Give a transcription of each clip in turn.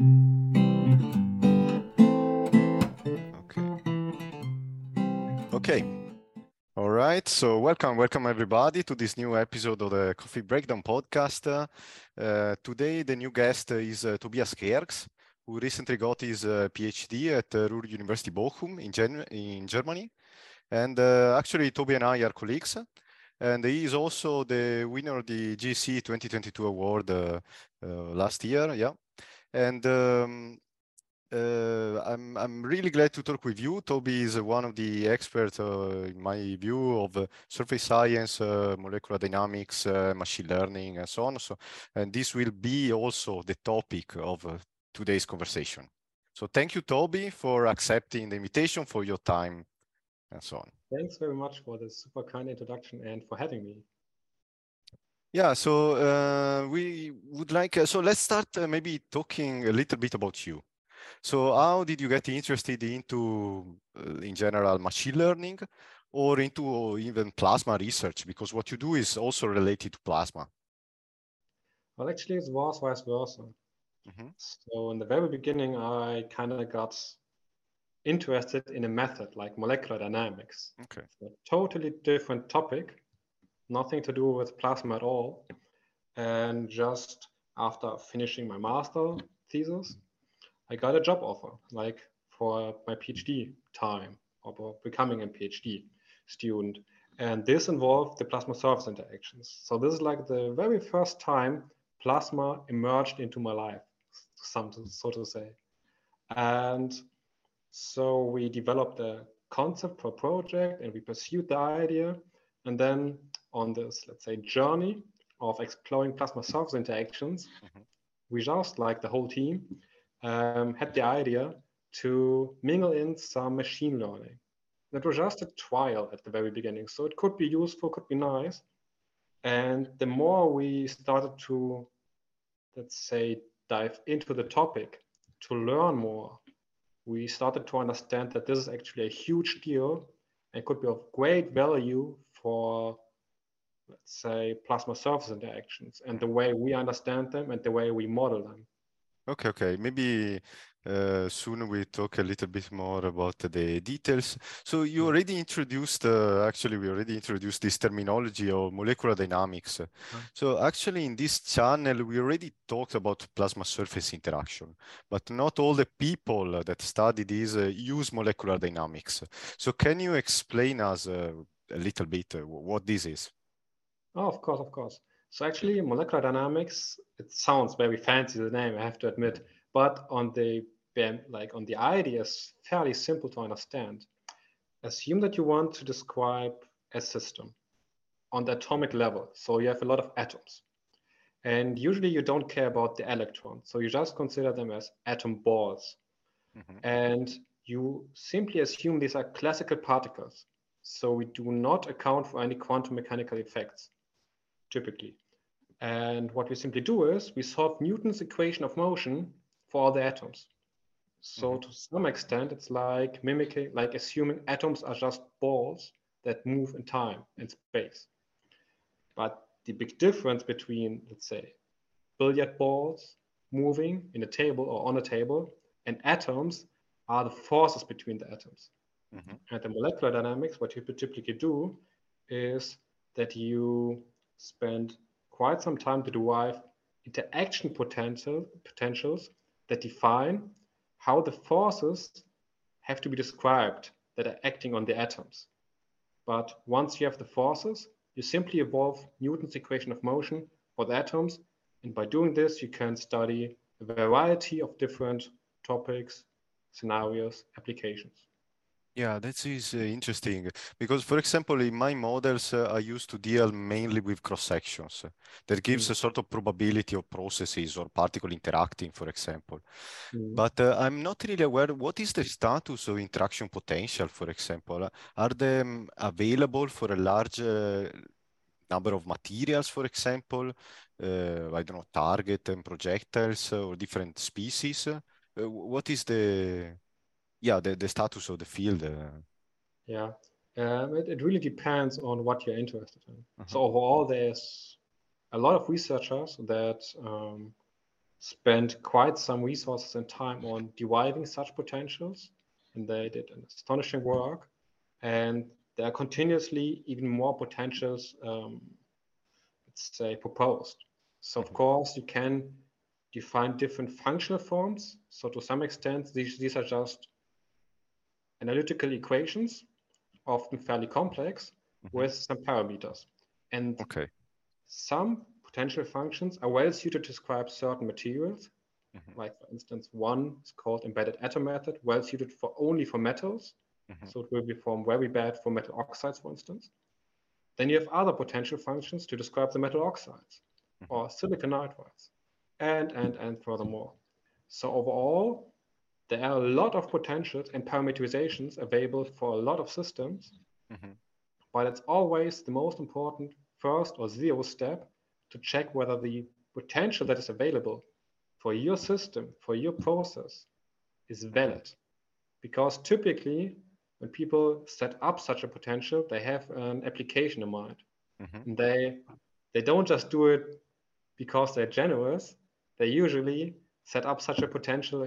Okay. Okay. All right. So welcome, welcome everybody to this new episode of the Coffee Breakdown podcast. Uh, today, the new guest is uh, Tobias Gergs, who recently got his uh, PhD at uh, Ruhr University Bochum in, Gen in Germany. And uh, actually, Toby and I are colleagues. And he is also the winner of the GC 2022 award uh, last year. Yeah. And um, uh, I'm I'm really glad to talk with you. Toby is one of the experts, uh, in my view, of uh, surface science, uh, molecular dynamics, uh, machine learning, and so on. So, and this will be also the topic of today's conversation. So, thank you, Toby, for accepting the invitation, for your time, and so on. Thanks very much for this super kind introduction and for having me. Yeah, so we would like, so let's start maybe talking a little bit about you. So how did you get interested into, uh, in general, machine learning or into even plasma research? Because what you do is also related to plasma. Well, actually, it was vice versa. Mm -hmm. So in the very beginning, I kind of got interested in a method like molecular dynamics. Okay. Totally different topic, nothing to do with plasma at all. And just after finishing my master thesis, I got a job offer, like for my PhD time or becoming a PhD student. And this involved the plasma surface interactions. So this is like the very first time plasma emerged into my life, so to say. And so we developed a concept for a project and we pursued the idea. And then on this, let's say, journey of exploring plasma surface interactions, mm-hmm. we just like the whole team um, had the idea to mingle in some machine learning. That was just a trial at the very beginning. So it could be useful, could be nice. And the more we started to, let's say, dive into the topic to learn more, we started to understand that this is actually a huge deal and could be of great value for, let's say, plasma surface interactions and the way we understand them and the way we model them. Okay, okay. Maybe uh, soon we talk a little bit more about the details. So you already introduced, uh, actually, we already introduced this terminology of molecular dynamics. So actually, in this channel, we already talked about plasma surface interaction, but not all the people that study this uh, use molecular dynamics. So can you explain us uh, a little bit uh, what this is? Oh, of course, of course. So actually molecular dynamics, it sounds very fancy, the name, I have to admit, but on the like on the idea is fairly simple to understand. Assume that you want to describe a system on the atomic level. So you have a lot of atoms. And usually you don't care about the electrons. So you just consider them as atom balls. Mm-hmm. And you simply assume these are classical particles. So we do not account for any quantum mechanical effects typically. And what we simply do is we solve Newton's equation of motion for all the atoms. So mm-hmm. to some extent, it's like mimicking, like assuming atoms are just balls that move in time and space. But the big difference between, let's say, billiard balls moving in a table or on a table and atoms are the forces between the atoms. Mm-hmm. And the molecular dynamics, what you typically do is that you spend quite some time to derive interaction potential, potentials that define how the forces have to be described that are acting on the atoms. But once you have the forces, you simply evolve Newton's equation of motion for the atoms. And by doing this, you can study a variety of different topics, scenarios, applications. Yeah, that is uh, interesting because, for example, in my models, uh, I used to deal mainly with cross sections. That gives mm. a sort of probability of processes or particle interacting, for example. Mm. But uh, I'm not really aware what is the status of interaction potential, for example. Are they um, available for a large uh, number of materials, for example? Uh, I don't know, target and projectiles or different species? Uh, what is the yeah the, the status of the field uh... yeah um, it, it really depends on what you're interested in uh-huh. so overall there's a lot of researchers that um, spent quite some resources and time on deriving such potentials, and they did an astonishing work. And there are continuously even more potentials, um, let's say, proposed. So, of mm-hmm. course, you can define different functional forms. So, to some extent, these, these are just analytical equations, often fairly complex, mm-hmm. with some parameters. And okay. some potential functions are well suited to describe certain materials. Mm-hmm. Like for instance, one is called embedded atom method, well suited for only for metals. Mm-hmm. So it will be form very bad for metal oxides, for instance. Then you have other potential functions to describe the metal oxides mm-hmm. or silicon nitrides, and and and furthermore. So overall, there are a lot of potentials and parameterizations available for a lot of systems, mm-hmm. but it's always the most important first or zero step to check whether the potential that is available for your system, for your process, is valid. Because typically, when people set up such a potential, they have an application in mind. Mm-hmm. And they they don't just do it because they're generous. They usually set up such a potential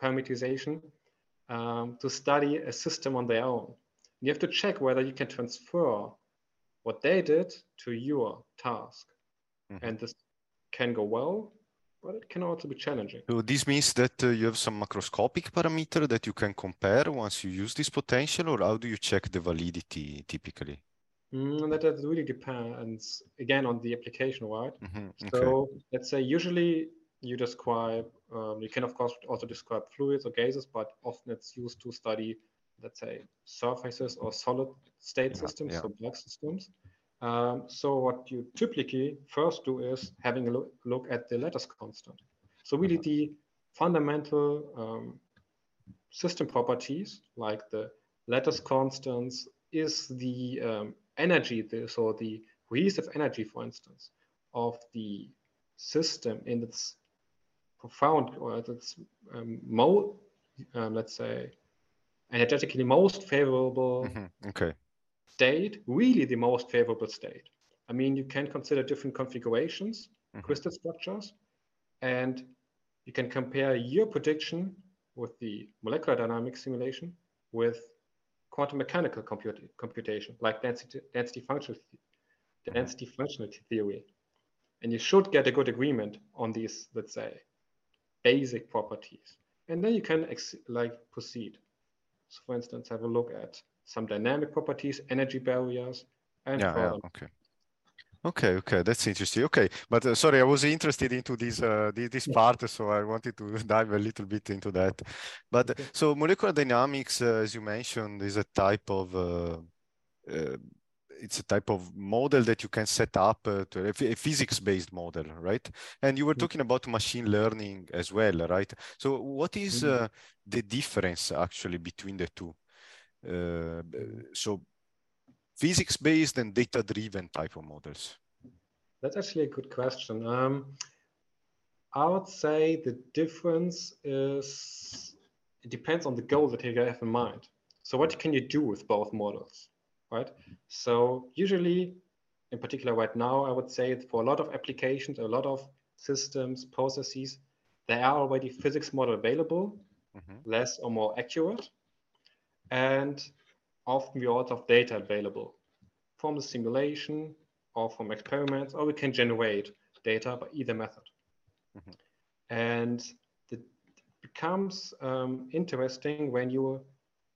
parameterization um, to study a system on their own. You have to check whether you can transfer what they did to your task. Mm-hmm. And this can go well, but it can also be challenging. So this means that uh, you have some macroscopic parameter that you can compare once you use this potential, or how do you check the validity typically? Mm, that, that really depends again on the application, right? Mm-hmm. Okay. So let's say usually you describe, um, you can of course also describe fluids or gases, but often it's used to study, let's say, surfaces or solid state yeah, systems, yeah. so bulk systems. Um, so what you typically first do is having a look, look at the lattice constant. So really uh-huh. the fundamental um, system properties like the lattice constants is the um, energy, the, so the cohesive energy, for instance, of the system in its profound or its um, mo, um, let's say, energetically most favorable mm-hmm. okay state really the most favorable state. I mean, you can consider different configurations, mm-hmm. crystal structures, and you can compare your prediction with the molecular dynamics simulation with quantum mechanical comput- computation, like density, density functional density functional theory. And you should get a good agreement on these, let's say, basic properties. And then you can ex- like proceed. So for instance, have a look at some dynamic properties, energy barriers, and yeah, yeah okay. Okay, okay, that's interesting. Okay, but uh, sorry, I was interested into this uh, this, this part, so I wanted to dive a little bit into that. But okay. so molecular dynamics, uh, as you mentioned, is a type of uh, uh, it's a type of model that you can set up uh, to a, a physics-based model, right? And you were mm-hmm. talking about machine learning as well, right? So what is mm-hmm. the difference actually between the two? Uh, so physics-based and data-driven type of models? That's actually a good question. Um, I would say the difference is it depends on the goal that you have in mind. So what can you do with both models, right? So usually, in particular right now, I would say for a lot of applications, a lot of systems, processes, there are already physics model available, mm-hmm. less or more accurate. And often we also have data available from the simulation or from experiments, or we can generate data by either method. Mm-hmm. And it becomes um, interesting when you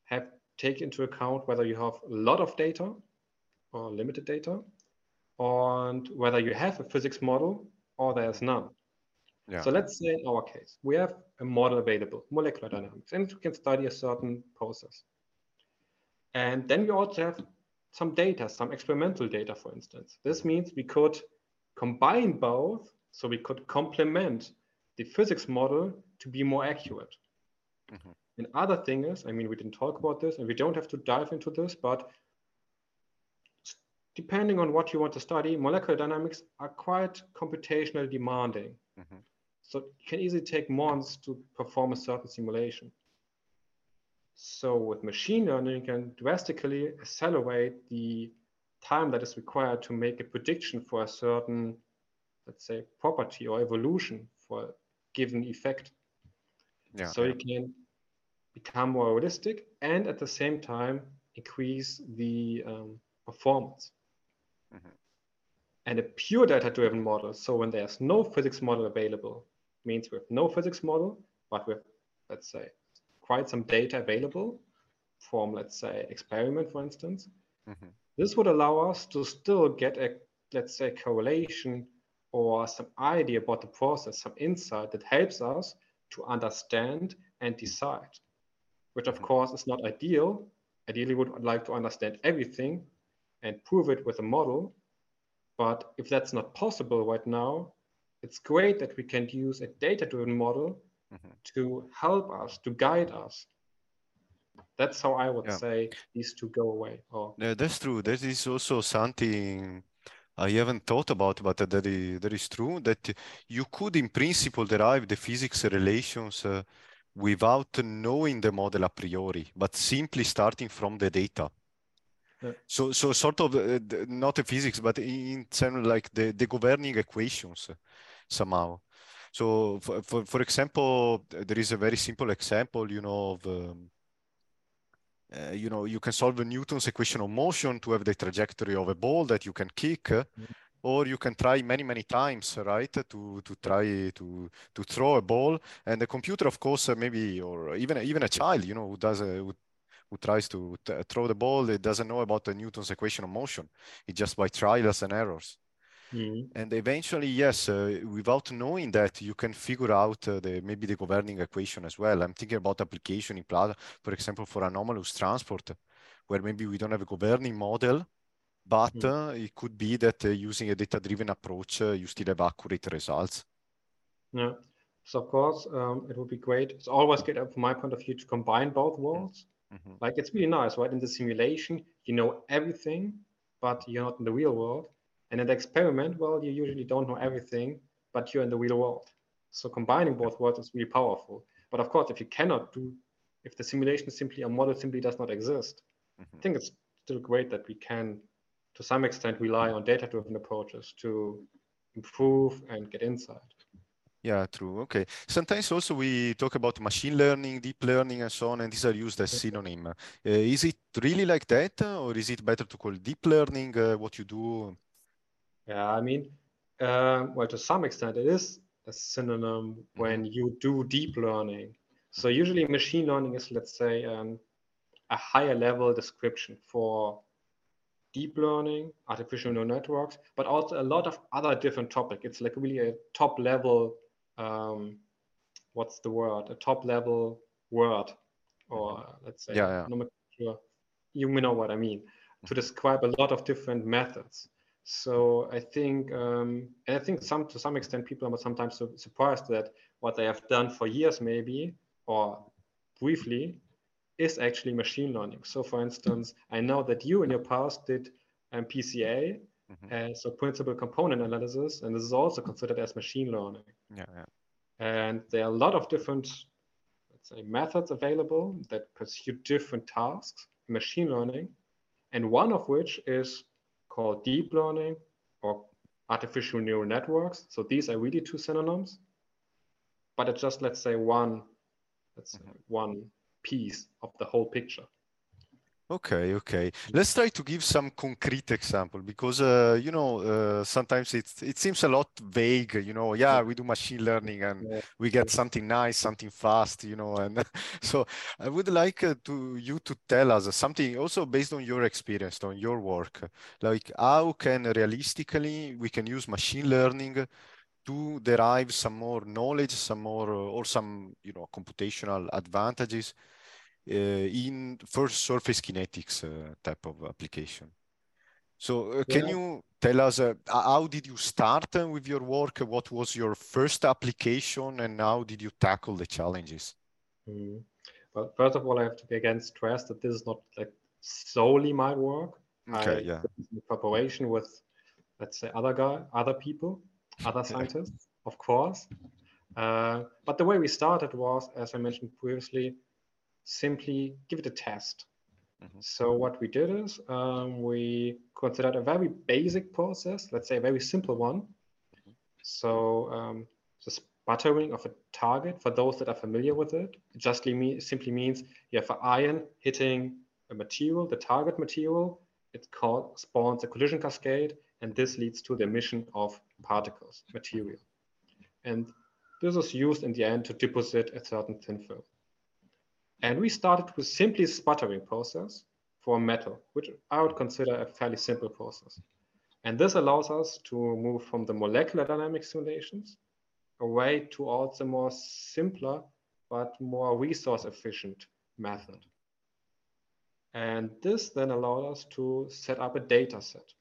have take into account whether you have a lot of data or limited data, and whether you have a physics model or there's none. Yeah. So let's say in our case, we have a model available, molecular dynamics, and we can study a certain process. And then we also have some data, some experimental data, for instance. This means we could combine both, so we could complement the physics model to be more accurate. Mm-hmm. And other thing is, I mean, we didn't talk about this, and we don't have to dive into this, but depending on what you want to study, molecular dynamics are quite computationally demanding. Mm-hmm. So it can easily take months to perform a certain simulation. So with machine learning, you can drastically accelerate the time that is required to make a prediction for a certain, let's say, property or evolution for a given effect. Yeah. so yeah. you can become more realistic and at the same time increase the um, performance. Mhm. And a pure data-driven model, so when there's no physics model available, means we have no physics model, but we have, let's say, quite some data available from, let's say, experiment, for instance. Mhm. This would allow us to still get a, let's say, correlation or some idea about the process, some insight that helps us to understand and decide, which of Mhm. course is not ideal. Ideally, we would like to understand everything and prove it with a model. But if that's not possible right now, it's great that we can use a data-driven model Mhm. to help us, to guide us. That's how I would Yeah. say these two go away. Or Yeah, that's true. That is also something I haven't thought about, but that is, that is true that you could, in principle, derive the physics relations uh, without knowing the model a priori, but simply starting from the data. Yeah. So, so sort of uh, not the physics, but in terms like the, the governing equations somehow. So, for, for, for example, there is a very simple example, you know, of um, uh, you know, you can solve Newton's equation of motion to have the trajectory of a ball that you can kick, uh, or you can try many, many times, right, to to try to to throw a ball. And the computer, of course, uh, maybe, or even even a child, you know, who does a, who, who tries to throw the ball, it doesn't know about the Newton's equation of motion. It just by trials and errors. Mhm. And eventually, yes, uh, without knowing that, you can figure out uh, the maybe the governing equation as well. I'm thinking about application in plasma, for example, for anomalous transport, where maybe we don't have a governing model, but Mm. uh, it could be that uh, using a data-driven approach, uh, you still have accurate results. Yeah. So of course, um, it would be great. It's always good from my point of view to combine both worlds. Mhm. Like it's really nice, right? In the simulation, you know everything, but you're not in the real world. And in the experiment, well, you usually don't know everything, but you're in the real world. So combining both worlds is really powerful. But of course, if you cannot do, if the simulation is simply a model simply does not exist, I Mhm. think it's still great that we can, to some extent, rely on data-driven approaches to improve and get insight. Yeah, true. Okay. Sometimes also we talk about machine learning, deep learning, and so on, and these are used as synonym. Uh, is it really like that, uh, or is it better to call deep learning uh, what you do? Yeah, I mean, um, well, to some extent, it is a synonym when you do deep learning. So usually, machine learning is, let's say, um, a higher level description for deep learning, artificial neural networks, but also a lot of other different topics. It's like really a top level, um, what's the word? A top level word, or let's say Yeah, yeah. You may know what I mean. To describe a lot of different methods. So I think, um, and I think some to some extent, people are sometimes surprised that what they have done for years, maybe or briefly, is actually machine learning. So, for instance, I know that you in your past did um, PCA, Mhm. uh, so principal component analysis, and this is also considered as machine learning. Yeah, yeah. And there are a lot of different, let's say, methods available that pursue different tasks in machine learning, and one of which is called deep learning or artificial neural networks. So these are really two synonyms, but it's just let's say one, let's say one piece of the whole picture. Okay, okay. Let's try to give some concrete example because uh, you know uh, sometimes it it seems a lot vague. You know, yeah, we do machine learning and Yeah. we get something nice, something fast. You know, and so I would like uh, to you to tell us something also based on your experience, on your work, like how can realistically we can use machine learning to derive some more knowledge, some more uh, or some you know computational advantages uh, in first surface kinetics uh, type of application. So uh, can Yeah. you tell us uh, how did you start uh, with your work? What was your first application and how did you tackle the challenges? Mhm. Well, first of all, I have to again stress that this is not like solely my work. Okay, I yeah. in cooperation with, let's say, other guy, other people, other scientists, of course. Uh, but the way we started was, as I mentioned previously, simply give it a test. Mhm. So what we did is um, we considered a very basic process, let's say a very simple one. So um, just sputtering of a target for those that are familiar with it. It just simply means you have an ion hitting a material, the target material. It called, spawns a collision cascade, and this leads to the emission of particles, material. And this is used in the end to deposit a certain thin film. And we started with simply sputtering process for metal, which I would consider a fairly simple process. And this allows us to move from the molecular dynamic simulations away towards a more simpler but more resource efficient method. And this then allowed us to set up a data set.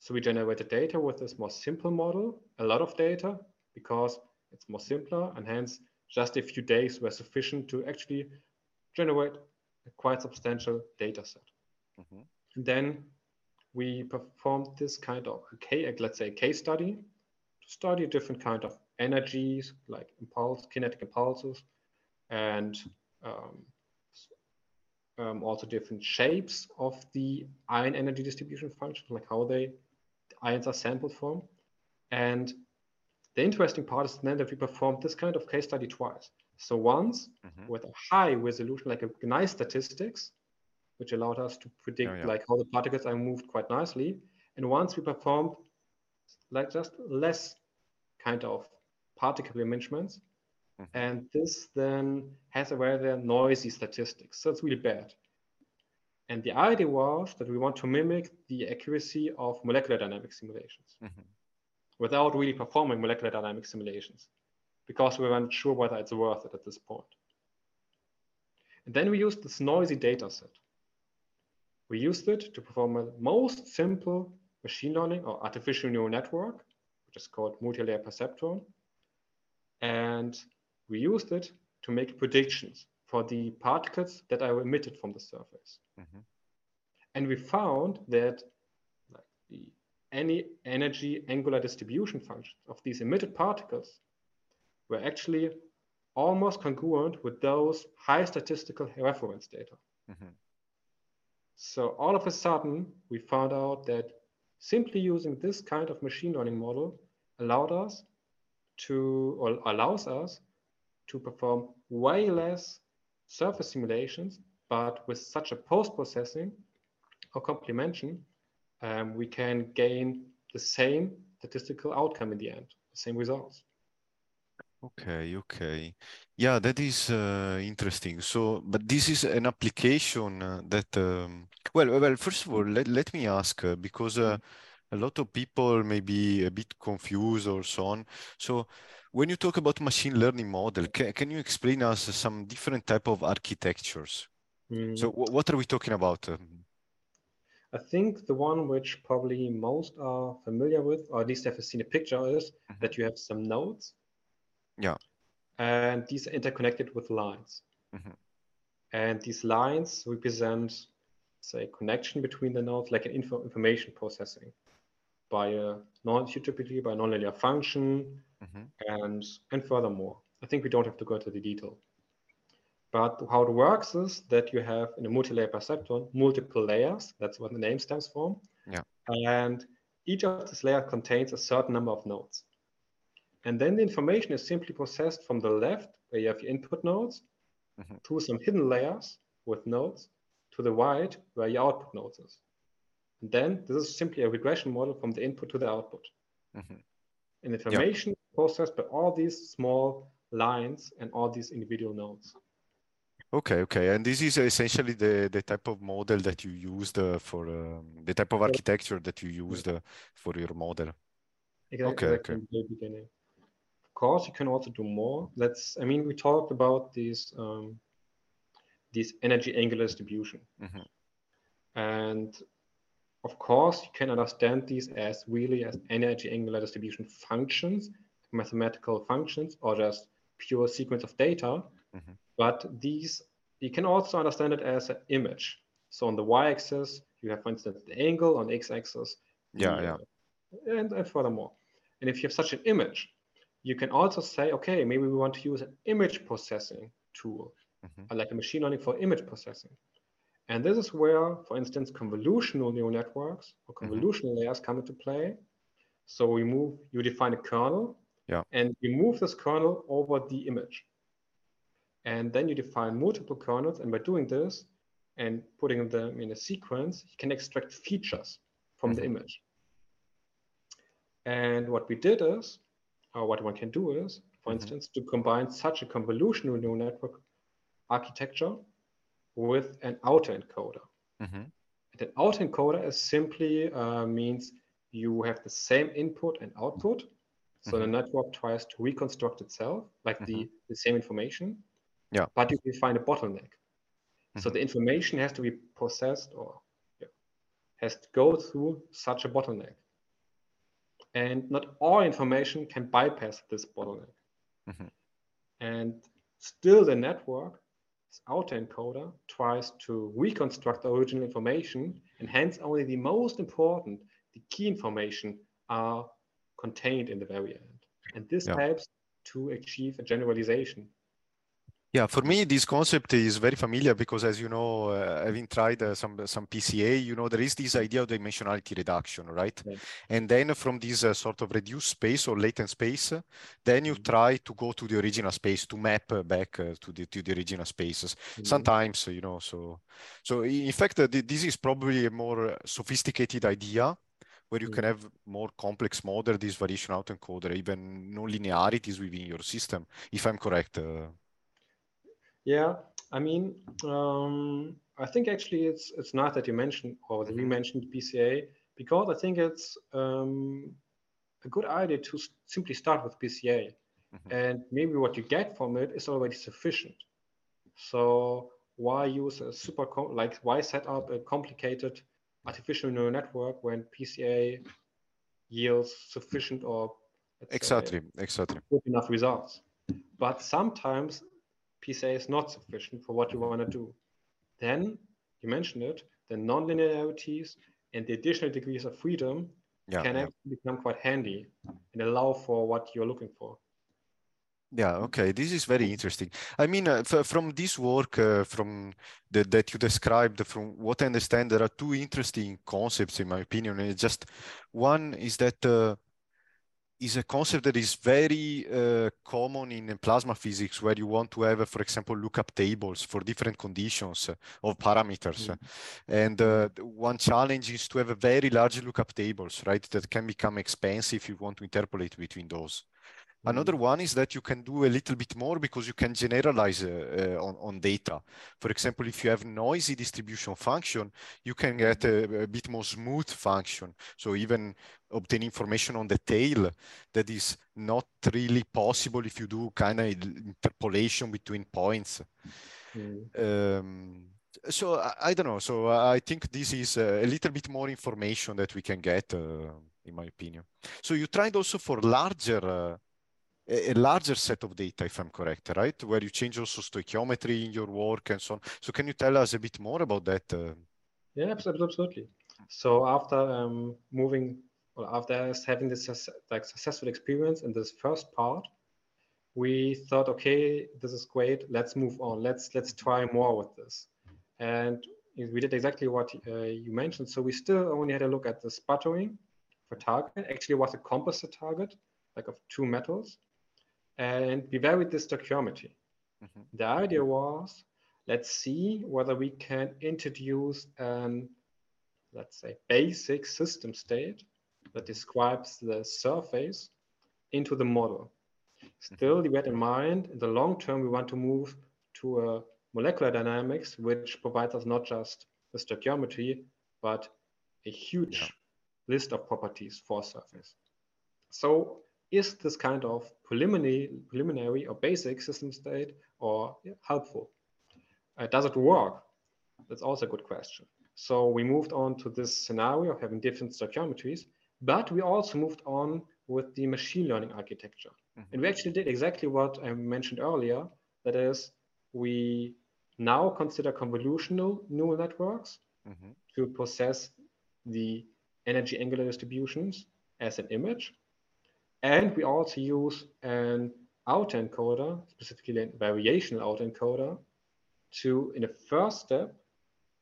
So we generated data with this more simple model, a lot of data, because it's more simpler, and hence just a few days were sufficient to actually generate a quite substantial data set. Mm-hmm. And then we performed this kind of, okay, let's say, case study to study different kind of energies like impulse, kinetic impulses, and um, um, also different shapes of the ion energy distribution function, like how they the ions are sampled from. And the interesting part is then that we performed this kind of case study twice. So once mm-hmm. with a high resolution, like a nice statistics, which allowed us to predict oh, yeah. like how the particles are moved quite nicely. And once we performed like just less kind of particle arrangements. Mm-hmm. And this then has a rather noisy statistics. So it's really bad. And the idea was that we want to mimic the accuracy of molecular dynamic simulations mm-hmm. without really performing molecular dynamic simulations because we weren't sure whether it's worth it at this point. And then we used this noisy data set. We used it to perform a most simple machine learning or artificial neural network, which is called multi-layer perceptron. And we used it to make predictions for the particles that are emitted from the surface. Mm-hmm. And we found that like, the, any energy angular distribution functions of these emitted particles were actually almost congruent with those high statistical reference data. Mm-hmm. So all of a sudden, we found out that simply using this kind of machine learning model allowed us to, or allows us to perform way less surface simulations, but with such a post-processing or complementation, um, we can gain the same statistical outcome in the end, the same results. Okay, okay. Yeah, that is uh, interesting. So, but this is an application uh, that, um, well, well, first of all, let, let me ask, uh, because uh, a lot of people may be a bit confused or so on. So when you talk about machine learning model, can, can you explain us some different type of architectures? Mm. So what are we talking about? I think the one which probably most are familiar with, or at least have seen a picture, is mm-hmm. that you have some nodes yeah. And these are interconnected with lines. Mm-hmm. And these lines represent, say, connection between the nodes, like an info- information processing by a non typically by a nonlinear function, mm-hmm. and and furthermore. I think we don't have to go into the detail. But how it works is that you have in a multi-layer perceptron multiple layers. That's what the name stands for. Yeah. And each of these layers contains a certain number of nodes. And then the information is simply processed from the left, where you have your input nodes, mm-hmm. to some hidden layers with nodes, to the right, where your output nodes is. And then this is simply a regression model from the input to the output. Mm-hmm. And information yep. processed by all these small lines and all these individual nodes. Okay, okay, and this is essentially the the type of model that you used uh, for um, the type of architecture that you used uh, for your model. Exactly, okay, okay beginning. Of course, you can also do more. Let's, I mean, we talked about these um, these energy angular distribution. Mm-hmm. And of course, you can understand these as really as energy angular distribution functions, mathematical functions, or just pure sequence of data. Mm-hmm. But these, you can also understand it as an image. So on the y-axis, you have, for instance, the angle. On the x-axis, yeah, yeah, and, and furthermore. And if you have such an image, you can also say, okay, maybe we want to use an image processing tool, mm-hmm. like a machine learning for image processing. And this is where, for instance, convolutional neural networks or mm-hmm. convolutional mm-hmm. layers come into play. So we move, you define a kernel, Yeah. And you move this kernel over the image. And then you define multiple kernels. And by doing this and putting them in a sequence, you can extract features from mm-hmm. the image. And what we did is, or what one can do is, for mm-hmm. instance, to combine such a convolutional neural network architecture with an autoencoder. Mm-hmm. an autoencoder is simply uh, means you have the same input and output. So mm-hmm. the network tries to reconstruct itself, like the, mm-hmm. the same information. Yeah. But you can find a bottleneck. So mm-hmm. the information has to be processed or yeah, has to go through such a bottleneck. And not all information can bypass this bottleneck. Mm-hmm. And still the network, this autoencoder, tries to reconstruct the original information, and hence only the most important, the key information are contained in the very end. And this yeah. helps to achieve a generalization. Yeah, for me, this concept is very familiar because, as you know, uh, having tried uh, some some PCA, you know, there is this idea of dimensionality reduction, right? And then from this uh, sort of reduced space or latent space, then you mm-hmm. try to go to the original space to map uh, back uh, to the to the original spaces. Mm-hmm. Sometimes, you know, so so in fact, uh, this is probably a more sophisticated idea where you mm-hmm. can have more complex model, this variation autoencoder, even no linearities within your system, if I'm correct. Yeah, I mean, um, I think actually it's it's not that you mentioned or that we mm-hmm. mentioned PCA because I think it's um, a good idea to simply start with PCA, mm-hmm. and maybe what you get from it is already sufficient. So why use a super com- like why set up a complicated artificial neural network when PCA yields sufficient or exactly say, exactly good enough results? But sometimes PCA is not sufficient for what you want to do. Then, you mentioned it, the nonlinearities and the additional degrees of freedom yeah, can yeah. actually become quite handy and allow for what you're looking for. Yeah, okay, this is very interesting. I mean, uh, from this work, uh, from the, that you described, from what I understand, there are two interesting concepts, in my opinion. And just one is that uh, is a concept that is very uh, common in plasma physics where you want to have, for example, lookup tables for different conditions of parameters. Mm. And uh, one challenge is to have a very large lookup tables, right? That can become expensive if you want to interpolate between those. Another mm-hmm. one is that you can do a little bit more because you can generalize uh, uh, on, on data. For example, if you have noisy distribution function, you can get a, a, bit more smooth function. So even obtain information on the tail that is not really possible if you do kind of interpolation between points. Mm. Um, so I, I, don't know. So I think this is a, a, little bit more information that we can get, uh, in my opinion. So you tried also for larger uh, a, larger set of data, if I'm correct, right? Where you change also stoichiometry in your work and so on. So can you tell us a bit more about that? Uh? Yeah, absolutely. So after um, moving, or after having this like successful experience in this first part, we thought, okay, this is great. Let's move on. Let's let's try more with this. And we did exactly what uh, you mentioned. So we still only had a look at the sputtering for target. Actually, was a composite target, like of two metals and we varied this stoichiometry. Mm-hmm. The idea was, let's see whether we can introduce an, let's say, basic system state that describes the surface into the model. Still, we had in mind, in the long term, we want to move to a molecular dynamics, which provides us not just the stoichiometry, but a huge yeah. list of properties for surface. So is this kind of preliminary, preliminary or basic system state or helpful? Uh, does it work? That's also a good question. So we moved on to this scenario of having different stoichiometries, but we also moved on with the machine learning architecture. Mm-hmm. And we actually did exactly what I mentioned earlier. That is, we now consider convolutional neural networks mm-hmm. to process the energy angular distributions as an image and we also use an autoencoder, specifically a variational autoencoder, to, in the first step,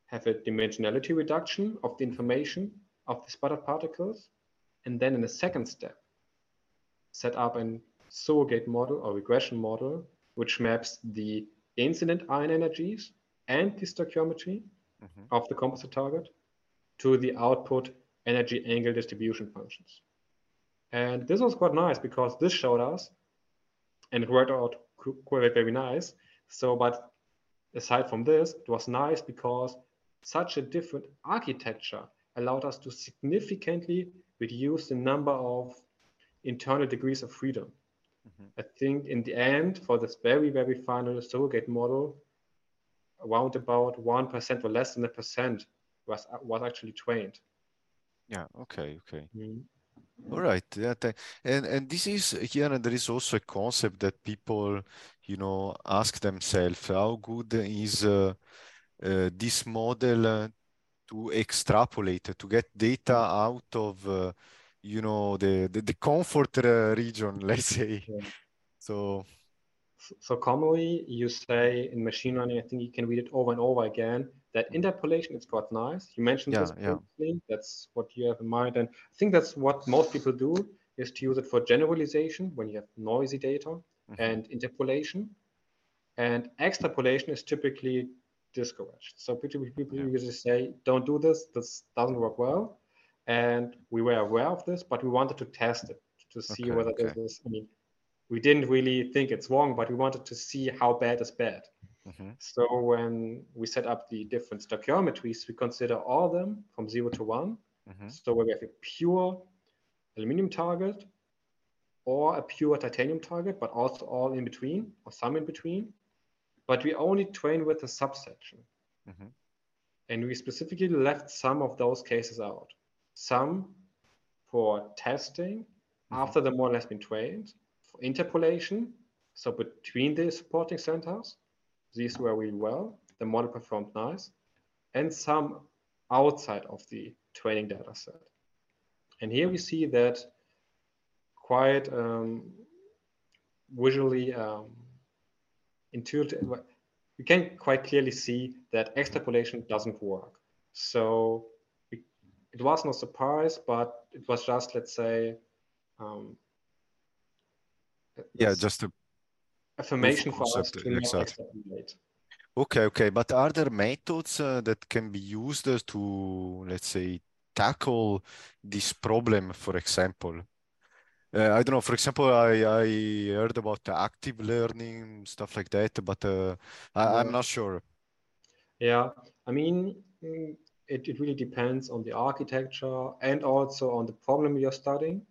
have a dimensionality reduction of the information of the sputtered particles. And then in the second step, set up an surrogate model or regression model, which maps the incident ion energies and the stoichiometry mm-hmm. of the composite target to the output energy angle distribution functions. And this was quite nice because this showed us, and it worked out quite very nice. So, but aside from this, it was nice because such a different architecture allowed us to significantly reduce the number of internal degrees of freedom. Mm-hmm. I think in the end, for this very, very final surrogate model, around about 1% or less than a percent was, was actually trained. Yeah, okay, okay. Mm-hmm. All right, yeah, and and this is here, and there is also a concept that people, you know, ask themselves: How good is uh, uh, this model uh, to extrapolate, to get data out of, uh, you know, the the, the comfort uh, region, let's say. Yeah. So, so commonly you say in machine learning, I think you can read it over and over again that interpolation is quite nice. You mentioned yeah, this. Yeah. That's what you have in mind, and I think that's what most people do is to use it for generalization when you have noisy data mm-hmm. and interpolation. And extrapolation is typically discouraged. So people yeah. usually say, "Don't do this. This doesn't work well." And we were aware of this, but we wanted to test it to see okay, whether okay. this is. I mean, we didn't really think it's wrong, but we wanted to see how bad is bad. Mm-hmm. So when we set up the different stoichiometries, we consider all of them from zero to one. Mm-hmm. So where we have a pure aluminum target or a pure titanium target, but also all in between or some in between. But we only train with a subsection. Mm-hmm. And we specifically left some of those cases out. Some for testing mm-hmm. after the model has been trained, for interpolation, so between the supporting centers, these were really well. The model performed nice. And some outside of the training data set. And here we see that quite um, visually um, intuitive, we can quite clearly see that extrapolation doesn't work. So it was no surprise, but it was just, let's say, um, yeah, just a affirmation for us to not. Okay, okay. But are there methods uh, that can be used to, let's say, tackle this problem, for example? Uh, I don't know. For example, I, I heard about the active learning, stuff like that, but uh, I, am not sure. Yeah, I mean, mm, it, it really depends on the architecture and also on the problem you're studying.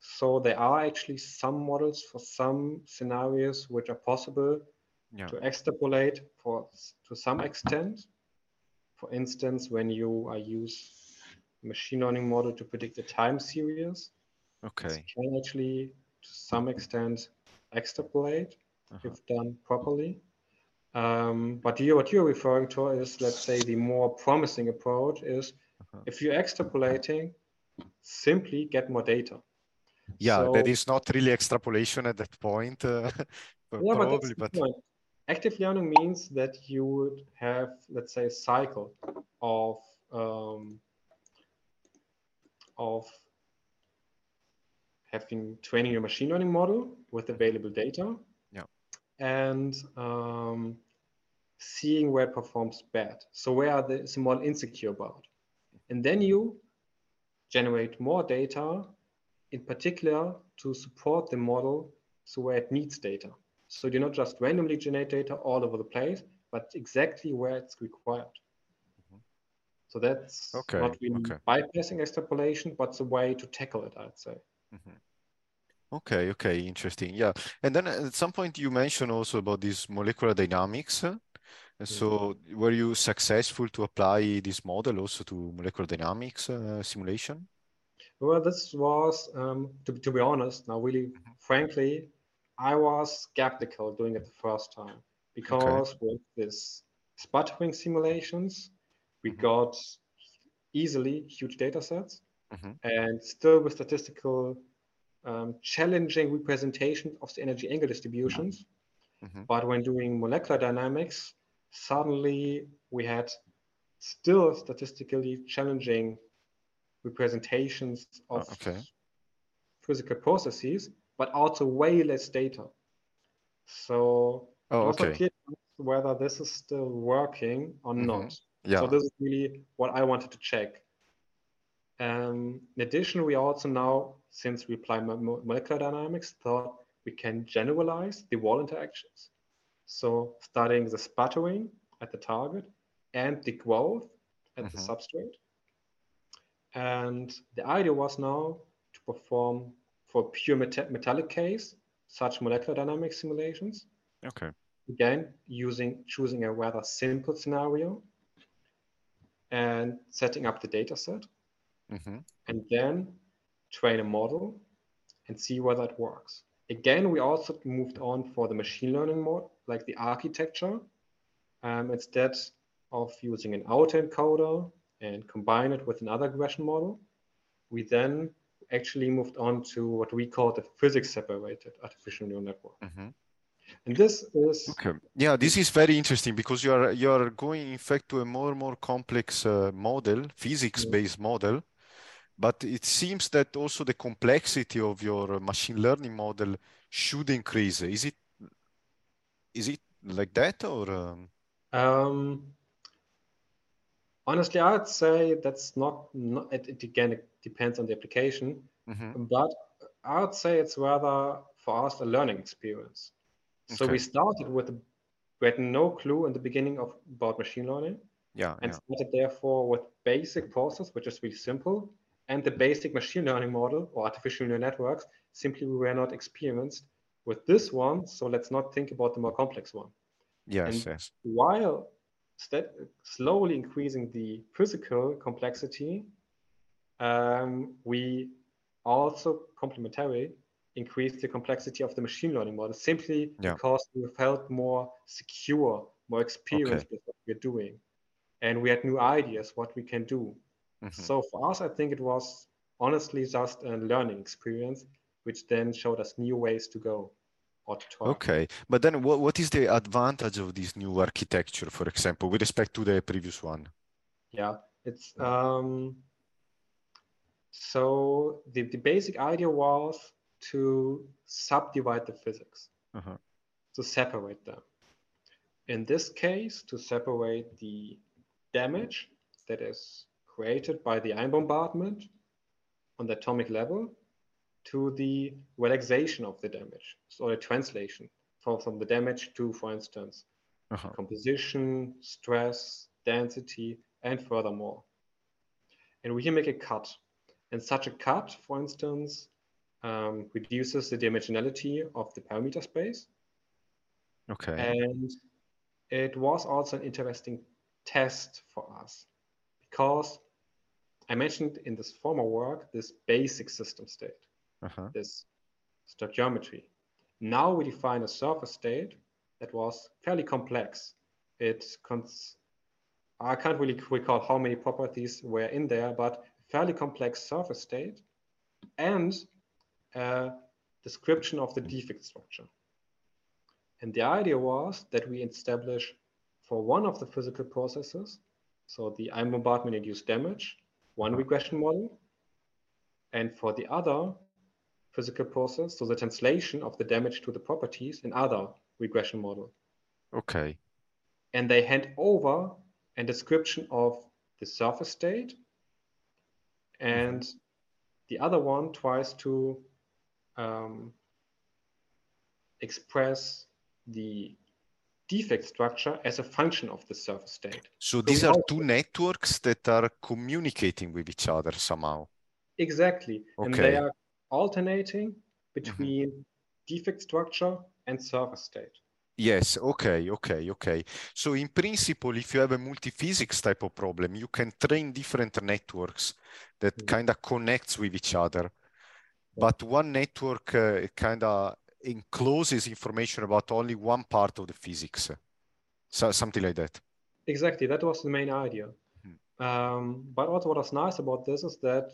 So there are actually some models for some scenarios which are possible yeah. to extrapolate for to some extent. For instance, when you are use machine learning model to predict a time series, okay, can actually to some extent extrapolate uh-huh. if done properly. Um, but you, what you're referring to is, let's say, the more promising approach is uh-huh. if you're extrapolating, simply get more data. Yeah, so, that is not really extrapolation at that point. Uh, yeah, probably, but, but... active learning means that you would have, let's say, a cycle of um, of having training your machine learning model with available data. Yeah. And um, seeing where it performs bad. So where is the model insecure about? And then you generate more data in particular to support the model so where it needs data. So you not just randomly generate data all over the place, but exactly where it's required. Mm-hmm. So that's okay, not really okay. bypassing extrapolation, but the way to tackle it, I'd say. Mm-hmm. Okay, okay, interesting. Yeah. And then at some point you mentioned also about this molecular dynamics. So were you successful to apply this model also to molecular dynamics uh, simulation? Well, this was, um, to, to be honest, now really, frankly, I was skeptical doing it the first time because okay. with this sputtering simulations, we mm-hmm. got easily huge data sets mm-hmm. and still with statistical um, challenging representation of the energy angle distributions. Mm-hmm. But when doing molecular dynamics, suddenly we had still statistically challenging representations of okay. physical processes, but also way less data. So Oh, it was not okay. clear whether this is still working or Mhm. not. Yeah. So this is really what I wanted to check. Um, in addition, we also now, since we apply mo- mo- molecular dynamics, thought we can generalize the wall interactions. So studying the sputtering at the target and the growth at the Mhm. substrate. And the idea was now to perform for pure meta- metallic case such molecular dynamic simulations Okay. again using choosing a rather simple scenario and setting up the data set Mhm. and then train a model and see whether it works again we also moved on for the machine learning mode like the architecture um, instead of using an autoencoder and combine it with another regression model we then actually moved on to what we call the physics separated artificial neural network Mhm. and this is Okay. Yeah, this is very interesting because you are you are going in fact to a more and more complex uh, model, physics-based model, but it seems that also the complexity of your machine learning model should increase. Is it is it like that or um, Um, honestly, I'd say that's not, not it, it again, it depends on the application, mhm. but I would say it's rather for us a learning experience. So we started with, we had no clue in the beginning of about machine learning Yeah, and yeah. started therefore with basic process, which is really simple, and the basic machine learning model or artificial neural networks. Simply, we were not experienced with this one, so let's not think about the more complex one Yes, And- yes. while slowly increasing the physical complexity, um, we also complementary increased the complexity of the machine learning model simply Yeah. because we felt more secure, more experienced with what we're doing. And we had new ideas what we can do. Mhm. So for us, I think it was honestly just a learning experience, which then showed us new ways to go or to try. Okay. But then what, what is the advantage of this new architecture, for example, with respect to the previous one? Yeah, it's um, so the, the basic idea was to subdivide the physics, Uh-huh. to separate them. In this case, to separate the damage that is created by the ion bombardment on the atomic level to the relaxation of the damage, so the translation from, from the damage to, for instance, Uh-huh. composition, stress, density, and furthermore. And we can make a cut. And such a cut, for instance, um, reduces the dimensionality of the parameter space. Okay. And it was also an interesting test for us because I mentioned in this former work this basic system state, Uh-huh. this stoichiometry. Now we define a surface state that was fairly complex. It cons- I can't really recall how many properties were in there, but fairly complex surface state and a description of the defect structure. And the idea was that we establish for one of the physical processes, so the ion bombardment induced damage, one regression model, and for the other physical process, so the translation of the damage to the properties, in other regression model. Okay. And they hand over a description of the surface state, and the other one tries to um, express the defect structure as a function of the surface state. So these are also- two networks that are communicating with each other somehow. Exactly. And Okay. they are alternating between defect structure and surface state. Yes, okay, okay, okay. So in principle, if you have a multi-physics type of problem, you can train different networks that Mhm. kind of connects with each other. But one network uh, kind of encloses information about only one part of the physics. So something like that. Exactly. That was the main idea. Mhm. Um, but also, what was nice about this is that,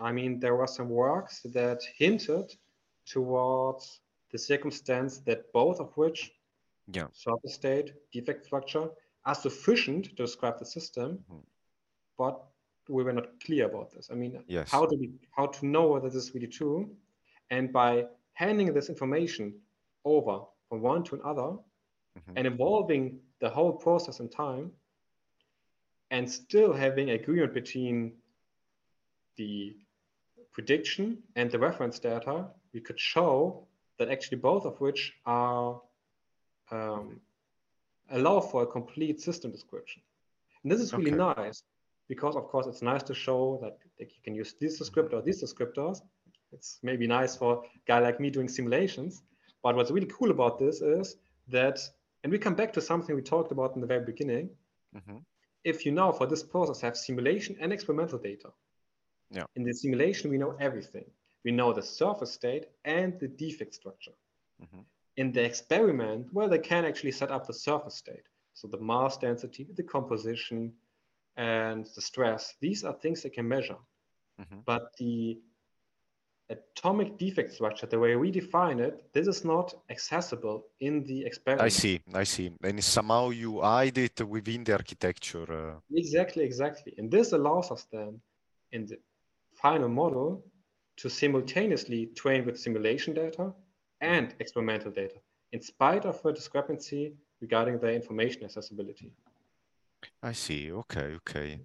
I mean, there were some works that hinted towards the circumstance that both of which, Yeah. surface state, defect structure, are sufficient to describe the system, Mhm. but we were not clear about this. I mean, Yes. how do we how to know whether this is really true? And by handing this information over from one to another Mhm. and involving the whole process in time and still having agreement between the prediction and the reference data, we could show that actually both of which are um, allow for a complete system description. And this is really Okay. nice because, of course, it's nice to show that like, you can use this descriptor or these descriptors. It's maybe nice for a guy like me doing simulations. But what's really cool about this is that, and we come back to something we talked about in the very beginning. Mhm. If you now, for this process, have simulation and experimental data, Yeah. in the simulation, we know everything. We know the surface state and the defect structure. Mhm. In the experiment, well, they can actually set up the surface state. So the mass density, the composition, and the stress. These are things they can measure. Mhm. But the atomic defect structure, the way we define it, this is not accessible in the experiment. I see, I see. And somehow you hide it within the architecture. uh, Exactly, exactly. And this allows us then in the final model to simultaneously train with simulation data and experimental data, in spite of a discrepancy regarding the information accessibility. I see. Okay, okay.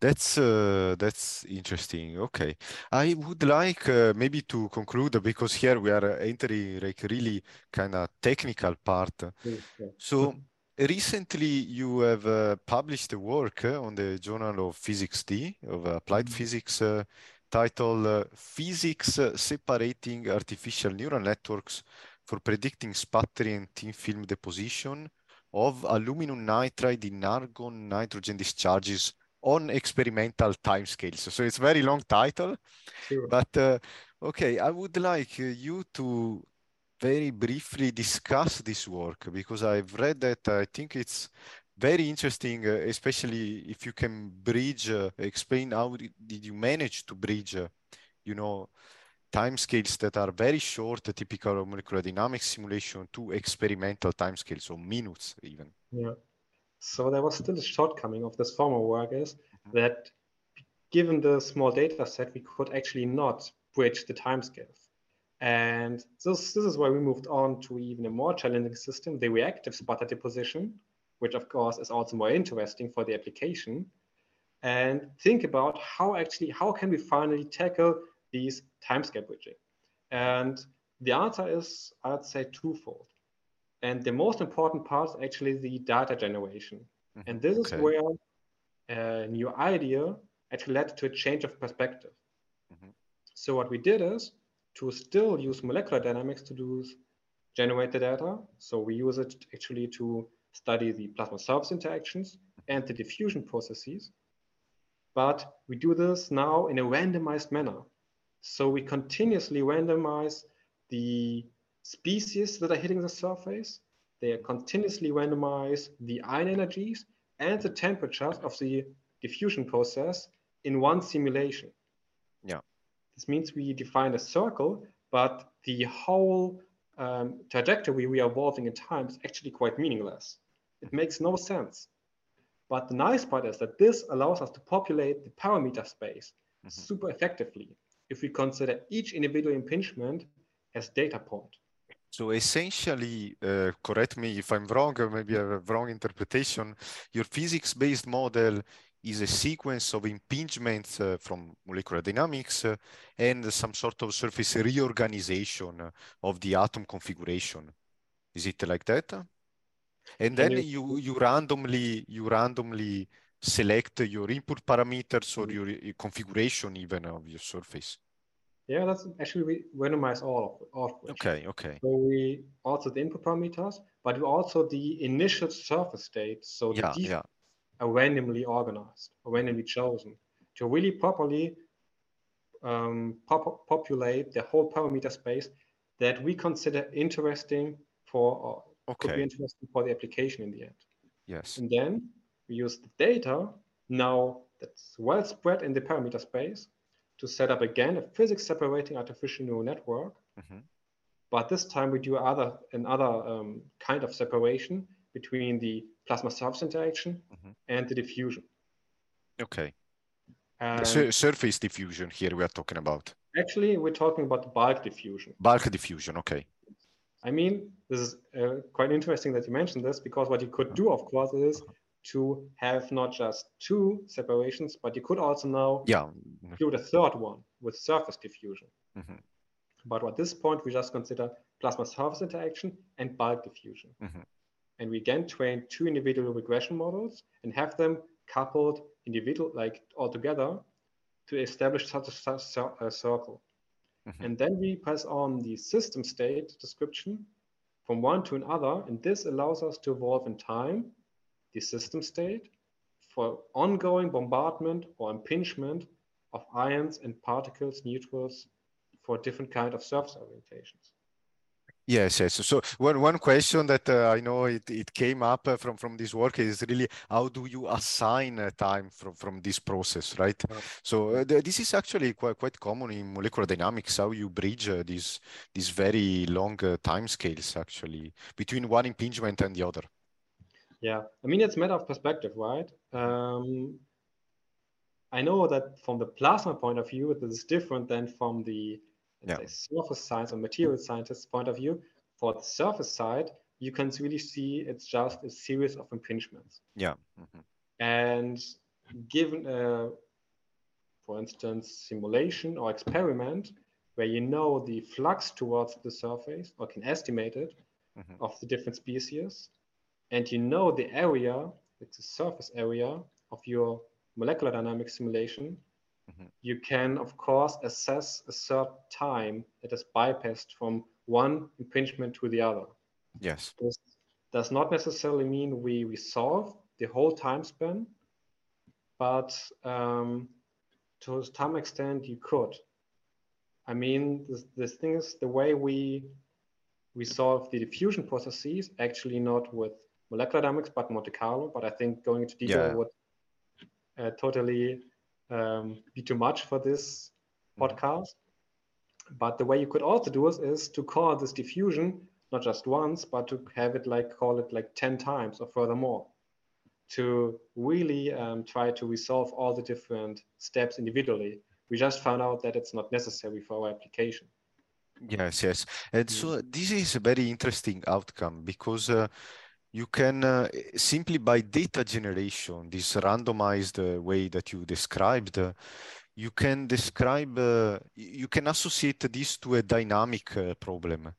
That's uh, that's interesting. Okay. I would like uh, maybe to conclude because here we are entering like really kind of technical part. Yeah. So recently you have uh, published a work uh, on the Journal of Physics D of Applied Mhm. Physics uh, titled uh, Physics uh, Separating Artificial Neural Networks for Predicting Sputtering and Thin Film Deposition of Aluminum Nitride in Argon Nitrogen Discharges on Experimental Timescales. So it's a very long title, Sure. but uh, okay, I would like you to very briefly discuss this work because I've read that I think it's very interesting, uh, especially if you can bridge, uh, explain how did you manage to bridge, uh, you know, timescales that are very short, the typical of molecular dynamics simulation to experimental timescales, or minutes even. Yeah. So there was still a shortcoming of this former work is Mhm. that given the small data set, we could actually not bridge the timescales. And this, this is why we moved on to even a more challenging system, the reactive sputter deposition, which of course is also more interesting for the application. And think about how actually, how can we finally tackle these timescale bridging? And the answer is, I'd say twofold. And the most important part is actually the data generation. And Mhm. this is where a new idea actually led to a change of perspective. Mhm. So what we did is to still use molecular dynamics to do generate the data. So we use it actually to study the plasma surface interactions and the diffusion processes. But we do this now in a randomized manner. So we continuously randomize the species that are hitting the surface. They are continuously randomize the ion energies and the temperatures of the diffusion process in one simulation. This means we define a circle, but the whole um, trajectory we are evolving in time is actually quite meaningless. It makes no sense. But the nice part is that this allows us to populate the parameter space Mhm. super effectively if we consider each individual impingement as data point. So essentially, uh, correct me if I'm wrong, or maybe I have a wrong interpretation. Your physics-based model is a sequence of impingements uh, from molecular dynamics uh, and some sort of surface reorganization of the atom configuration. Is it like that? And then you- you randomly you randomly select your input parameters or your, your configuration even of your surface. Yeah, that's actually we randomize all of, all of which. Okay, okay. So we also the input parameters, but we also the initial surface state. So the Yeah, yeah. Are randomly organized or randomly chosen to really properly um, pop- populate the whole parameter space that we consider interesting for or could be interesting for the application in the end. Yes. And then we use the data now that's well spread in the parameter space to set up again a physics separating artificial neural network. Mhm. But this time we do other another um, kind of separation between the plasma surface interaction Mhm. and the diffusion. Okay. And Sur- surface diffusion here we are talking about. Actually, we're talking about bulk diffusion. Bulk diffusion, okay. I mean, this is uh, quite interesting that you mentioned this because what you could do, of course, is to have not just two separations, but you could also now yeah. include a third one with surface diffusion. Mhm. But at this point, we just consider plasma surface interaction and bulk diffusion. Mhm. And we again train two individual regression models and have them coupled individual, like all together, to establish such a, such a circle. Mhm. And then we pass on the system state description from one to another, and this allows us to evolve in time the system state for ongoing bombardment or impingement of ions and particles, neutrals for different kind of surface orientations. Yes, yes. So one one question that uh, I know it, it came up uh, from from this work is really how do you assign uh, time from from this process, right? Yeah. So uh, th- this is actually quite quite common in molecular dynamics how you bridge uh, these these very long uh, time scales actually between one impingement and the other. Yeah, I mean, it's a matter of perspective, right? Um, I know that from the plasma point of view, this is different than from the Yeah. say, surface science or material scientist point of view. For the surface side, you can really see it's just a series of impingements. Yeah. Mhm. And given, a, for instance, simulation or experiment where you know the flux towards the surface or can estimate it Mhm. of the different species, and you know the area, it's the surface area of your molecular dynamics simulation, Mhm. you can, of course, assess a certain time that is bypassed from one impingement to the other. Yes. This does not necessarily mean we resolve the whole time span, but um, to some extent you could. I mean, this, this thing is the way we resolve the diffusion processes, actually not with molecular dynamics, but Monte Carlo. But I think going into detail Yeah. would uh, totally um, be too much for this Mhm. podcast. But the way you could also do it is to call this diffusion not just once, but to have it like call it like 10 times or furthermore to really um, try to resolve all the different steps individually. We just found out that it's not necessary for our application. Yes, yes. And so this is a very interesting outcome because uh, you can uh, simply by data generation, this randomized uh, way that you described, uh, you can describe, uh, you can associate this to a dynamic uh, problem.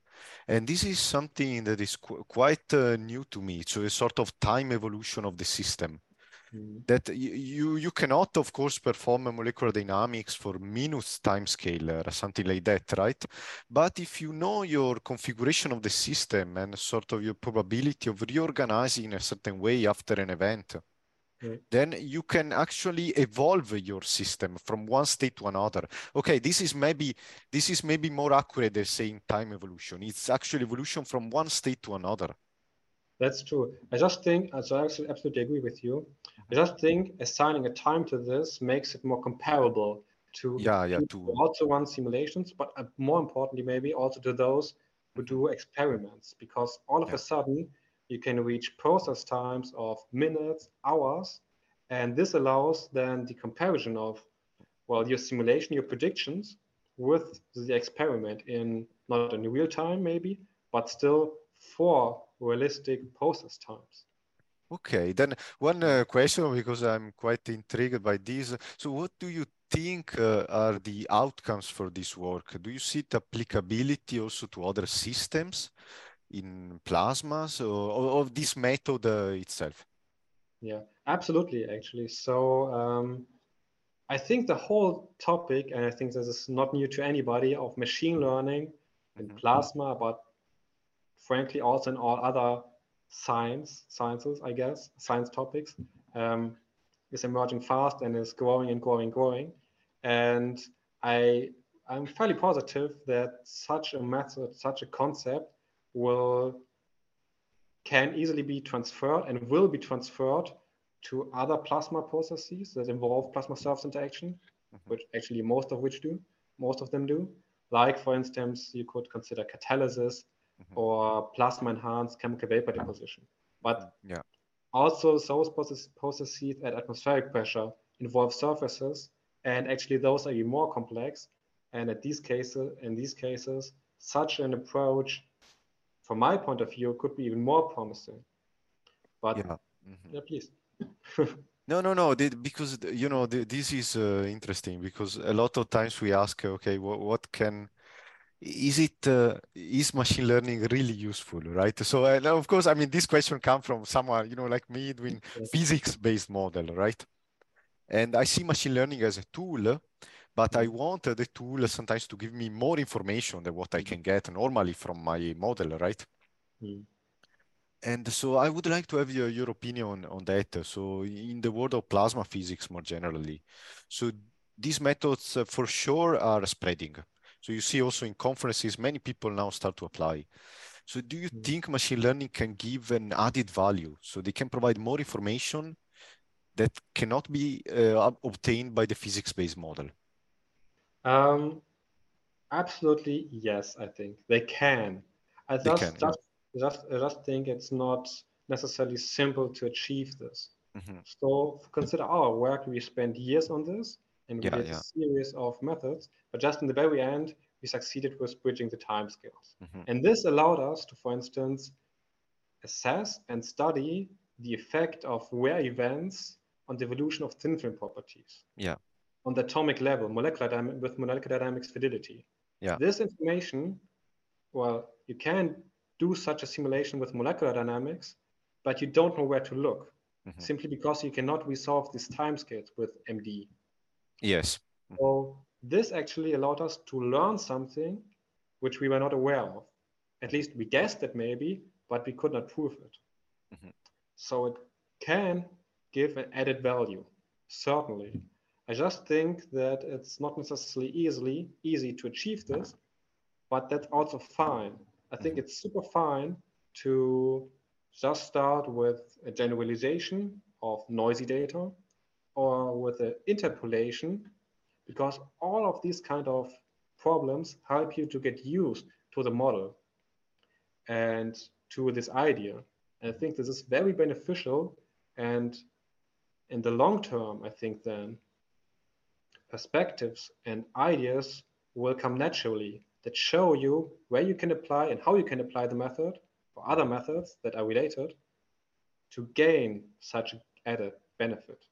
And this is something that is qu quite uh, new to me. So a sort of time evolution of the system Mm. that y- you you cannot of course perform a molecular dynamics for minutes time scale or something like that right? But if you know your configuration of the system and sort of your probability of reorganizing in a certain way after an event Yeah. then you can actually evolve your system from one state to another. Okay this is maybe this is maybe more accurate than saying time evolution. It's actually evolution from one state to another That's true. I just think, uh, so I actually absolutely agree with you. I just think assigning a time to this makes it more comparable to yeah yeah to also run simulations, but uh, more importantly, maybe also to those who do experiments, because all of Yeah. a sudden you can reach process times of minutes, hours, and this allows then the comparison of, well, your simulation, your predictions with the experiment in not in real time, maybe, but still for realistic process times. Okay, then one uh, question because I'm quite intrigued by this. So, what do you think uh, are the outcomes for this work? Do you see the applicability also to other systems in plasmas or, of this method uh, itself? Yeah, absolutely, actually. So um, I think the whole topic, and I think this is not new to anybody, of machine learning in Mhm. plasma, but frankly also in all other science sciences, I guess, science topics, um, is emerging fast and is growing and growing, and growing. And I I'm fairly positive that such a method, such a concept, will can easily be transferred and will be transferred to other plasma processes that involve plasma surface interaction, Mhm. which actually most of which do, most of them do. Like for instance, you could consider catalysis Mhm. or plasma enhanced chemical vapor deposition. But Yeah. also those process, processes at atmospheric pressure involve surfaces, and actually those are even more complex And at these cases, in these cases, such an approach, from my point of view, could be even more promising. But yeah, mm-hmm. yeah please. no, no, no. because you know this is uh, interesting because a lot of times we ask, okay, what, what can is it uh, is machine learning really useful right? So uh, of course i mean this question comes from someone you know like me doing physics based model right? And i see machine learning as a tool but i want the tool sometimes to give me more information than what i mm-hmm. can get normally from my model right? Mm. and so i would like to have your, your opinion on that. So in the world of plasma physics more generally so these methods uh, for sure are spreading so you see also in conferences, many people now start to apply. So do you mm. think machine learning can give an added value? So they can provide more information that cannot be uh, obtained by the physics-based model? Um, absolutely, yes, I think they can. I just, can, just, yeah. just, I just think it's not necessarily simple to achieve this. Mm-hmm. So consider our work, we spent years on this and we yeah, did yeah. a series of methods, but just in the very end, we succeeded with bridging the timescales. Mm-hmm. And this allowed us to, for instance, assess and study the effect of rare events on the evolution of thin film properties. Yeah. On the atomic level, molecular dy- with molecular dynamics fidelity. Yeah. This information, well, you can do such a simulation with molecular dynamics, but you don't know where to look, mm-hmm. simply because you cannot resolve these timescales with MD. Yes. So this actually allowed us to learn something which we were not aware of. At least we guessed it maybe, but we could not prove it. Mm-hmm. So it can give an added value, certainly. I just think that it's not necessarily easily easy to achieve this, but that's also fine. I think mm-hmm. it's super fine to just start with a generalization of noisy data or with an interpolation because all of these kind of problems help you to get used to the model and to this idea. And I think this is very beneficial. And in the long term, I think then perspectives and ideas will come naturally that show you where you can apply and how you can apply the method or other methods that are related to gain such added benefit.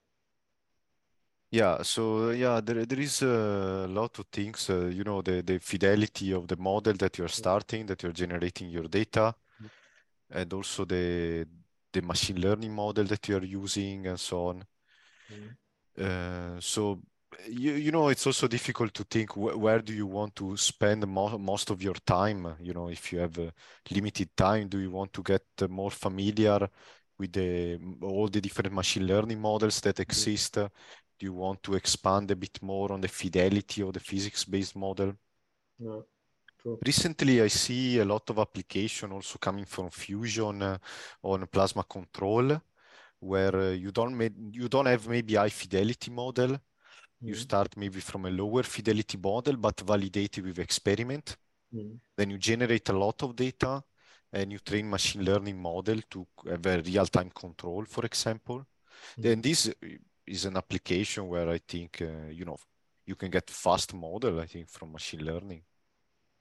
Yeah, so yeah, there there is a lot of things, uh, you know, the the fidelity of the model that you're mm-hmm. starting, that you're generating your data, mm-hmm. and also the the machine learning model that you're using and so on. Mm-hmm. Uh, so you you know, it's also difficult to think wh where do you want to spend mo most of your time. You know, if you have a limited time, do you want to get uh, more familiar with the all the different machine learning models that exist? Do you want to expand a bit more on the fidelity of the physics-based model? Yeah, Recently, I see a lot of application also coming from fusion uh, on plasma control, where uh, you don't you don't have maybe high fidelity model. Mm. You start maybe from a lower fidelity model, but validate it with experiment. Mm. Then you generate a lot of data, and you train machine learning model to have a real-time control, for example. Mm. Then this is an application where I think uh, you know you can get fast model. I think from machine learning.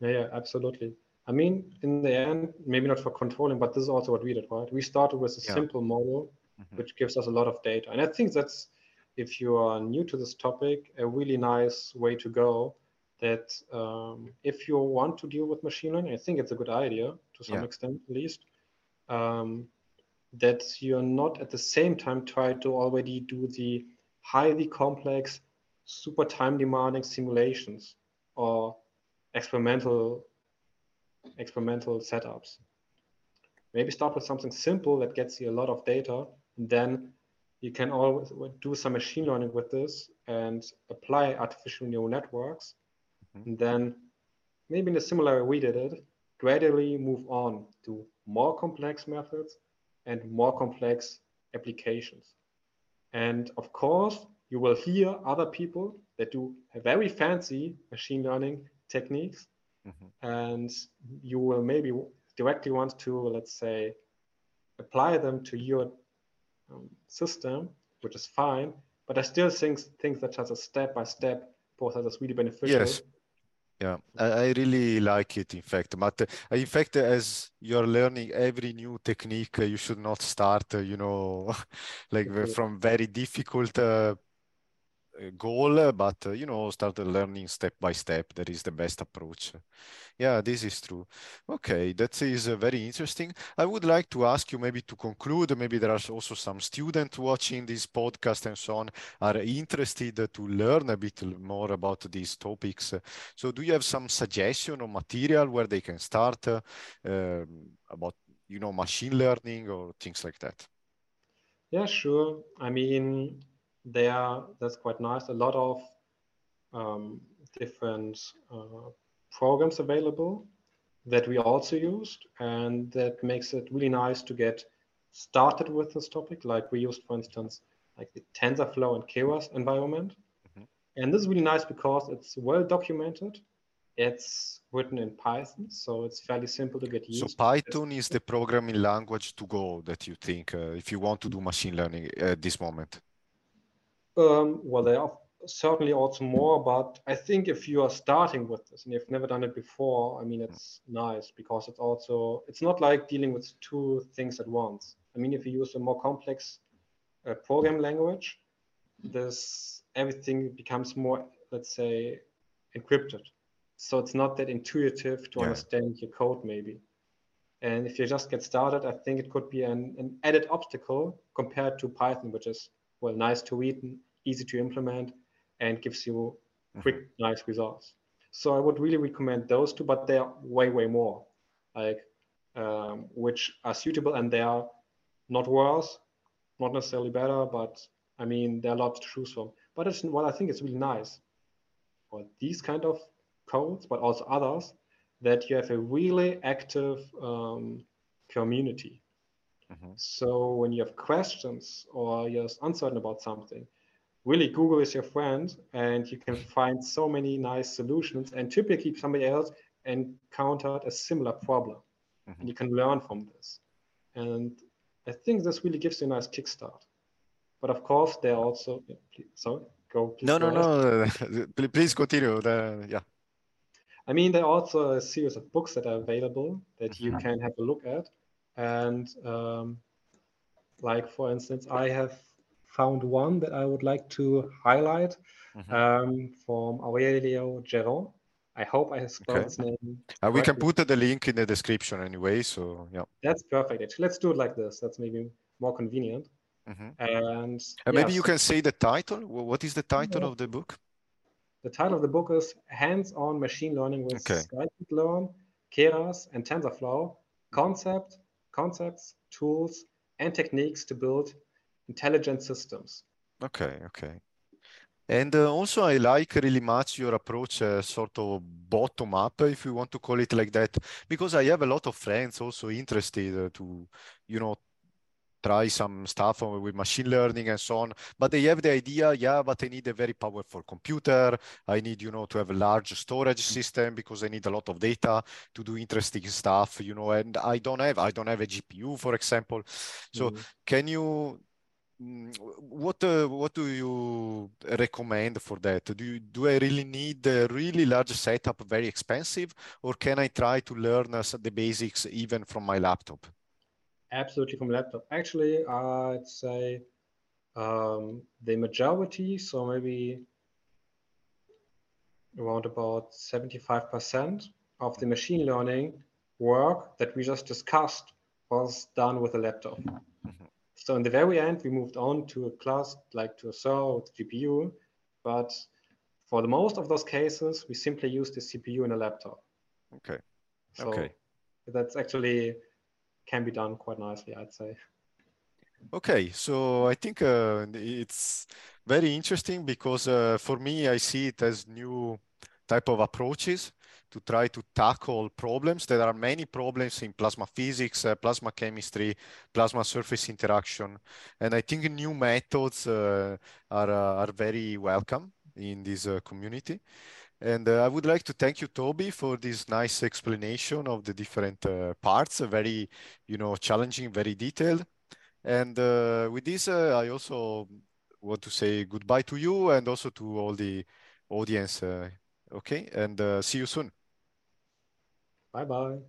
Yeah, yeah, absolutely. I mean, in the end, maybe not for controlling, but this is also what we did, right? We started with a yeah. simple model, mm-hmm. which gives us a lot of data, and I think that's if you are new to this topic, a really nice way to go. That um, if you want to deal with machine learning, I think it's a good idea to some yeah. extent, at least. Um, that you're not at the same time try to already do the highly complex, super time demanding simulations or experimental experimental setups. Maybe start with something simple that gets you a lot of data, and then you can always do some machine learning with this and apply artificial neural networks. Mm-hmm. And then maybe in a similar way we did it, gradually move on to more complex methods and more complex applications. And of course, you will hear other people that do very fancy machine learning techniques. Mm-hmm. And you will maybe directly want to, let's say, apply them to your um, system, which is fine. But I still think, think that as a step by step process is really beneficial. Yes. Yeah, I, I really like it, in fact. But uh, in fact, as you're learning every new technique, uh, you should not start, uh, you know, like from very difficult uh, goal, but uh, you know, start learning step by step. That is the best approach. Yeah, this is true. Okay, that is uh, very interesting. I would like to ask you maybe to conclude, maybe there are also some students watching this podcast and so on are interested to learn a bit more about these topics. So do you have some suggestion or material where they can start uh, about, you know, machine learning or things like that? Yeah, sure. I mean, there that's quite nice. A lot of um, different uh, programs available that we also used, and that makes it really nice to get started with this topic. Like we used, for instance, like the TensorFlow and Keras environment. Mhm. And this is really nice because it's well documented. It's written in Python, so it's fairly simple to get used. So. Python is the programming language to go that you think uh, if you want to do machine learning at this moment. Um, well, there are certainly also more, but I think if you are starting with this and you've never done it before, I mean, it's nice because it's also, it's not like dealing with two things at once. I mean, if you use a more complex uh, program language, this everything becomes more, let's say, encrypted. So it's not that intuitive to Yeah. understand your code, maybe. And if you just get started, I think it could be an, an added obstacle compared to Python, which is well nice to read easy to implement and gives you quick, nice results. So I would really recommend those two, but there are way, way more, like um, which are suitable and they are not worse, not necessarily better, but I mean there are lots to choose from. But it's what I think is really nice for these kind of codes, but also others, that you have a really active um, community. Mhm. So when you have questions or you're uncertain about something, really Google is your friend and you can find so many nice solutions. And typically somebody else encountered a similar problem Mhm. and you can learn from this. And I think this really gives you a nice kickstart. But of course, there are also, yeah, please, sorry, go. Please No, go no, ahead. no. Please continue. The, yeah. I mean, there are also a series of books that are available that you Mhm. can have a look at. And um, like, for instance, I have found one that I would like to highlight Mhm. um, from Aurélien Géron. I hope I spelled Okay. his name. Uh, we can put the link in the description anyway. So yeah. That's perfect. Actually, let's do it like this. That's maybe more convenient. Mhm. And Uh, maybe you can say the title. What is the title Yeah. of the book? the title of the book is Hands-on Machine Learning with Okay. Scikit-learn, Keras, and TensorFlow: Concept, Concepts, Tools, and Techniques to Build Intelligent Systems. Okay, okay. And uh, also, I like really much your approach, uh, sort of bottom up, if you want to call it like that, because I have a lot of friends also interested uh, to, you know, try some stuff with machine learning and so on. But they have the idea, yeah, but I need a very powerful computer. I need, you know, to have a large storage system because I need a lot of data to do interesting stuff, you know, and I don't have, I don't have a GPU, for example. So Mm. can you Mm, What uh, what do you recommend for that? Do you, do I really need a really large setup, very expensive, or can I try to learn uh, the basics even from my laptop? Absolutely from laptop. Actually, I'd say um, the majority, so maybe around about 75% of the machine learning work that we just discussed was done with a laptop. So in the very end, we moved on to a class like to a server with GPU, but for the most of those cases, we simply use the CPU in a laptop. Okay. So Okay. that's actually can be done quite nicely, I'd say. Okay, so I think uh, it's very interesting because uh, for me, I see it as new type of approaches to try to tackle problems. There are many problems in plasma physics, uh, plasma chemistry, plasma surface interaction, and I think new methods uh, are uh, are very welcome in this uh, community. And uh, I would like to thank you, Toby, for this nice explanation of the different parts. Very, you know, challenging, very detailed. And with this, I also want to say goodbye to you and also to all the audience uh, Okay, and uh, see you soon. Bye bye.